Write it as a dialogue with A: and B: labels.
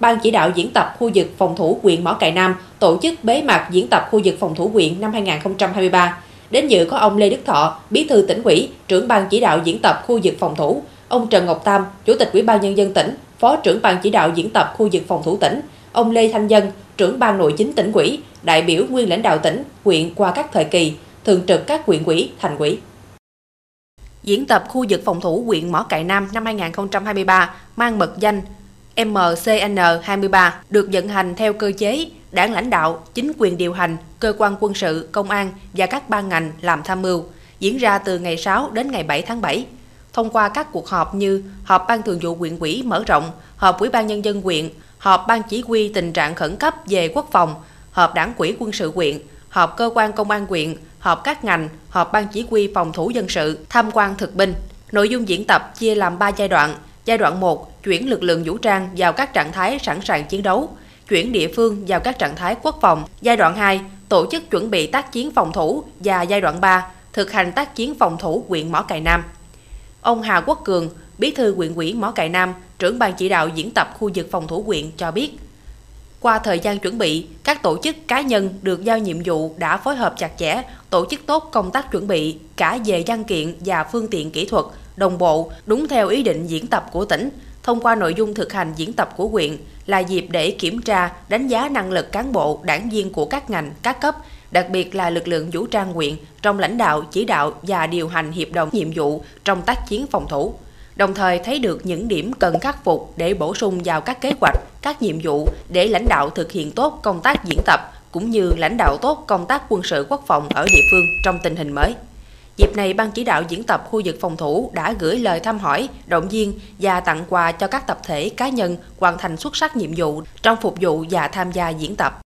A: Ban chỉ đạo diễn tập khu vực phòng thủ huyện Mỏ Cày Nam tổ chức bế mạc diễn tập khu vực phòng thủ huyện năm 2023. Đến dự có ông Lê Đức Thọ, Bí thư tỉnh ủy, trưởng ban chỉ đạo diễn tập khu vực phòng thủ, ông Trần Ngọc Tam, Chủ tịch Ủy ban nhân dân tỉnh, Phó trưởng ban chỉ đạo diễn tập khu vực phòng thủ tỉnh, ông Lê Thanh Dân, trưởng ban nội chính tỉnh ủy, đại biểu nguyên lãnh đạo tỉnh, huyện qua các thời kỳ, thường trực các huyện ủy, thành ủy. Diễn tập khu vực phòng thủ huyện Mỏ Cày Nam năm 2023 mang mật danh MCN23 được vận hành theo cơ chế đảng lãnh đạo, chính quyền điều hành, cơ quan quân sự, công an và các ban ngành làm tham mưu, diễn ra từ ngày 6 đến ngày 7 tháng 7. Thông qua các cuộc họp như họp ban thường vụ huyện ủy mở rộng, họp ủy ban nhân dân huyện, họp ban chỉ huy tình trạng khẩn cấp về quốc phòng, họp đảng quỹ quân sự huyện, họp cơ quan công an huyện, họp các ngành, họp ban chỉ huy phòng thủ dân sự, tham quan thực binh. Nội dung diễn tập chia làm 3 giai đoạn. Giai đoạn 1, chuyển lực lượng vũ trang vào các trạng thái sẵn sàng chiến đấu, chuyển địa phương vào các trạng thái quốc phòng. Giai đoạn 2, tổ chức chuẩn bị tác chiến phòng thủ và giai đoạn 3, thực hành tác chiến phòng thủ huyện Mỏ Cày Nam. Ông Hà Quốc Cường, Bí thư huyện ủy Mỏ Cày Nam, trưởng ban chỉ đạo diễn tập khu vực phòng thủ huyện cho biết, qua thời gian chuẩn bị, các tổ chức cá nhân được giao nhiệm vụ đã phối hợp chặt chẽ, tổ chức tốt công tác chuẩn bị cả về văn kiện và phương tiện kỹ thuật, đồng bộ, đúng theo ý định diễn tập của tỉnh. Thông qua nội dung thực hành diễn tập của huyện là dịp để kiểm tra, đánh giá năng lực cán bộ, đảng viên của các ngành, các cấp, đặc biệt là lực lượng vũ trang huyện trong lãnh đạo, chỉ đạo và điều hành hiệp đồng nhiệm vụ trong tác chiến phòng thủ đồng thời thấy được những điểm cần khắc phục để bổ sung vào các kế hoạch, các nhiệm vụ để lãnh đạo thực hiện tốt công tác diễn tập cũng như lãnh đạo tốt công tác quân sự quốc phòng ở địa phương trong tình hình mới. Dịp này, Ban chỉ đạo diễn tập khu vực phòng thủ đã gửi lời thăm hỏi, động viên và tặng quà cho các tập thể cá nhân hoàn thành xuất sắc nhiệm vụ trong phục vụ và tham gia diễn tập.